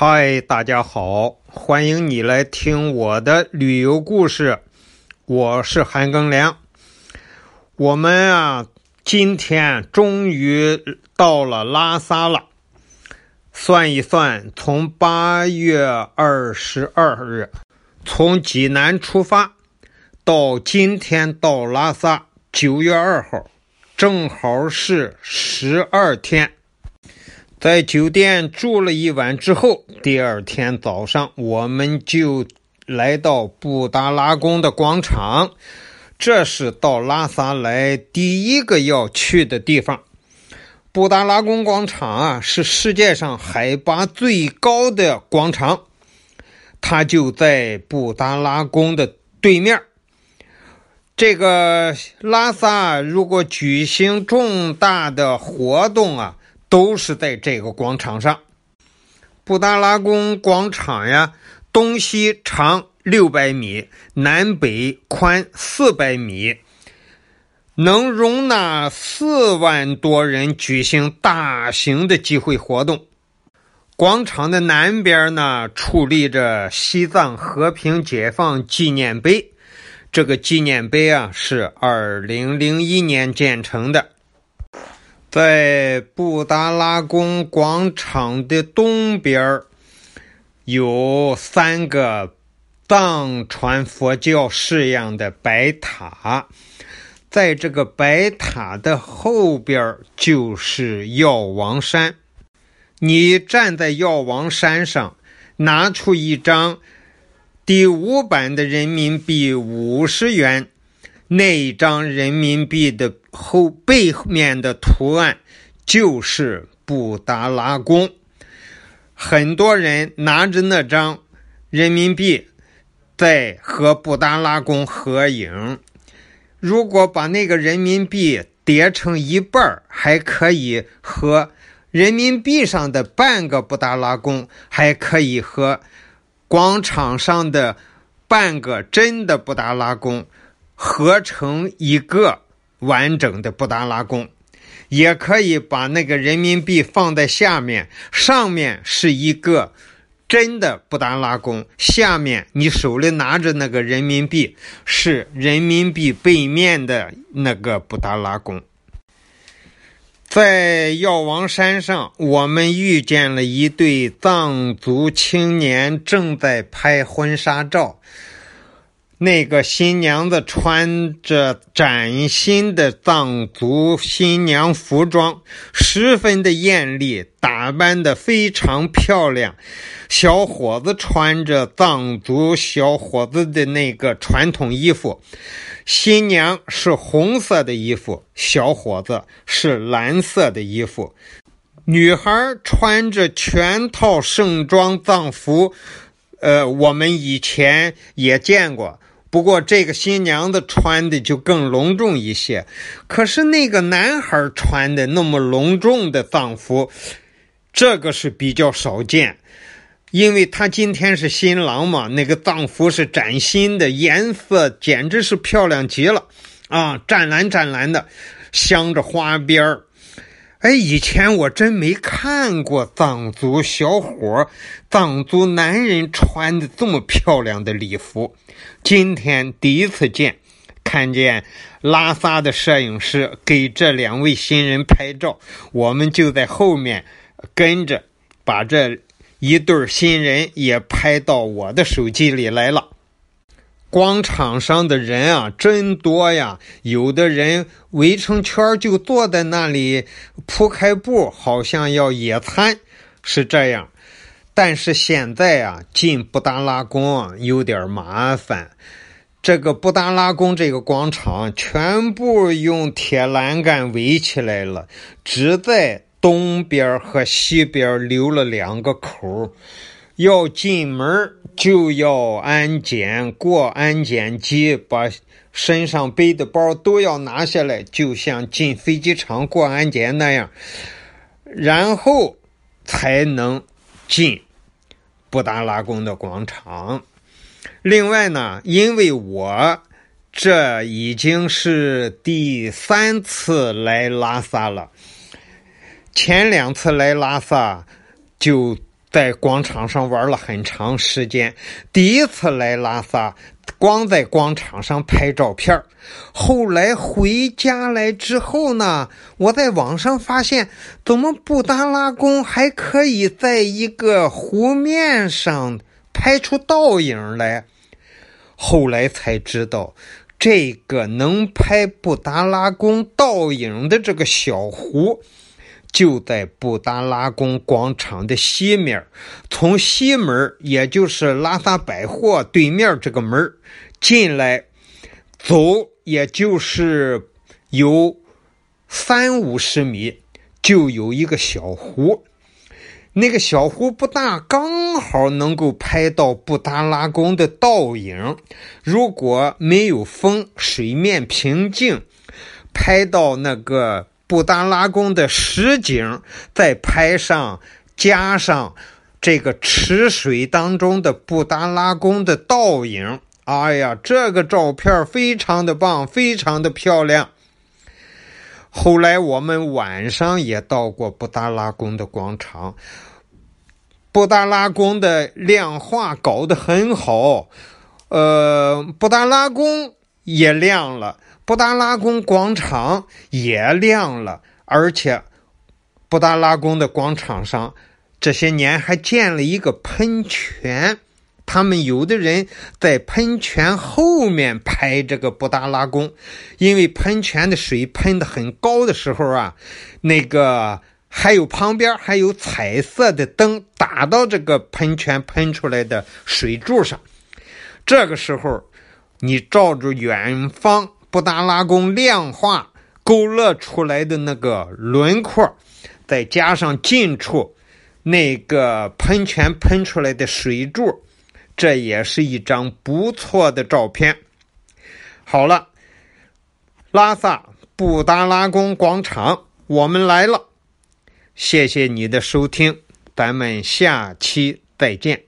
嗨，大家好，欢迎你来听我的旅游故事。我是韩庚良。我们啊，今天终于到了拉萨了。算一算，从八月二十二日从济南出发，到今天到拉萨九月二号，正好是十二天。在酒店住了一晚之后，第二天早上我们就来到布达拉宫的广场。这是到拉萨来第一个要去的地方。布达拉宫广场啊，是世界上海拔最高的广场，它就在布达拉宫的对面。这个拉萨如果举行重大的活动啊。都是在这个广场上，布达拉宫广场呀，东西长六百米，南北宽四百米，能容纳四万多人举行大型的集会活动。广场的南边呢，矗立着西藏和平解放纪念碑，这个纪念碑啊，是二零零一年建成的。在布达拉宫广场的东边有三个藏传佛教式样的白塔，在这个白塔的后边就是药王山。你站在药王山上，拿出一张第五版的人民币五十元。那一张人民币的后背面的图案就是布达拉宫，很多人拿着那张人民币在和布达拉宫合影。如果把那个人民币叠成一半儿还可以和人民币上的半个布达拉宫，还可以和广场上的半个真的布达拉宫。合成一个完整的布达拉宫，也可以把那个人民币放在下面，上面是一个真的布达拉宫，下面你手里拿着那个人民币是人民币背面的那个布达拉宫。在药王山上，我们遇见了一对藏族青年，正在拍婚纱照。那个新娘子穿着崭新的藏族新娘服装，十分的艳丽，打扮的非常漂亮。小伙子穿着藏族小伙子的那个传统衣服，新娘是红色的衣服，小伙子是蓝色的衣服。女孩穿着全套盛装藏服，呃，我们以前也见过。不过这个新娘子穿的就更隆重一些，可是那个男孩穿的那么隆重的藏服，这个是比较少见，因为他今天是新郎嘛，那个藏服是崭新的，颜色简直是漂亮极了，啊，湛蓝湛蓝的，镶着花边儿。哎，以前我真没看过藏族小伙、藏族男人穿的这么漂亮的礼服。今天第一次见，看见拉萨的摄影师给这两位新人拍照，我们就在后面跟着，把这一对新人也拍到我的手机里来了。广场上的人啊，真多呀！有的人围成圈就坐在那里铺开布，好像要野餐，是这样。但是现在啊，进布达拉宫有点麻烦。这个布达拉宫这个广场全部用铁栏杆围起来了，只在东边和西边留了两个口。要进门就要安检，过安检机，把身上背的包都要拿下来，就像进飞机场过安检那样，然后才能进布达拉宫的广场。另外呢，因为我这已经是第三次来拉萨了，前两次来拉萨就。在广场上玩了很长时间。第一次来拉萨，光在广场上拍照片后来回家来之后呢，我在网上发现，怎么布达拉宫还可以在一个湖面上拍出倒影来？后来才知道，这个能拍布达拉宫倒影的这个小湖。就在布达拉宫广场的西面，从西门，也就是拉萨百货对面这个门进来，走也就是有三五十米，就有一个小湖。那个小湖不大，刚好能够拍到布达拉宫的倒影。如果没有风，水面平静，拍到那个。布达拉宫的实景，再拍上加上这个池水当中的布达拉宫的倒影，哎呀，这个照片非常的棒，非常的漂亮。后来我们晚上也到过布达拉宫的广场，布达拉宫的亮化搞得很好，呃，布达拉宫也亮了。布达拉宫广场也亮了，而且布达拉宫的广场上这些年还建了一个喷泉。他们有的人在喷泉后面拍这个布达拉宫，因为喷泉的水喷的很高的时候啊，那个还有旁边还有彩色的灯打到这个喷泉喷出来的水柱上，这个时候你照着远方。布达拉宫亮化勾勒出来的那个轮廓，再加上近处那个喷泉喷出来的水柱，这也是一张不错的照片。好了，拉萨布达拉宫广场，我们来了。谢谢你的收听，咱们下期再见。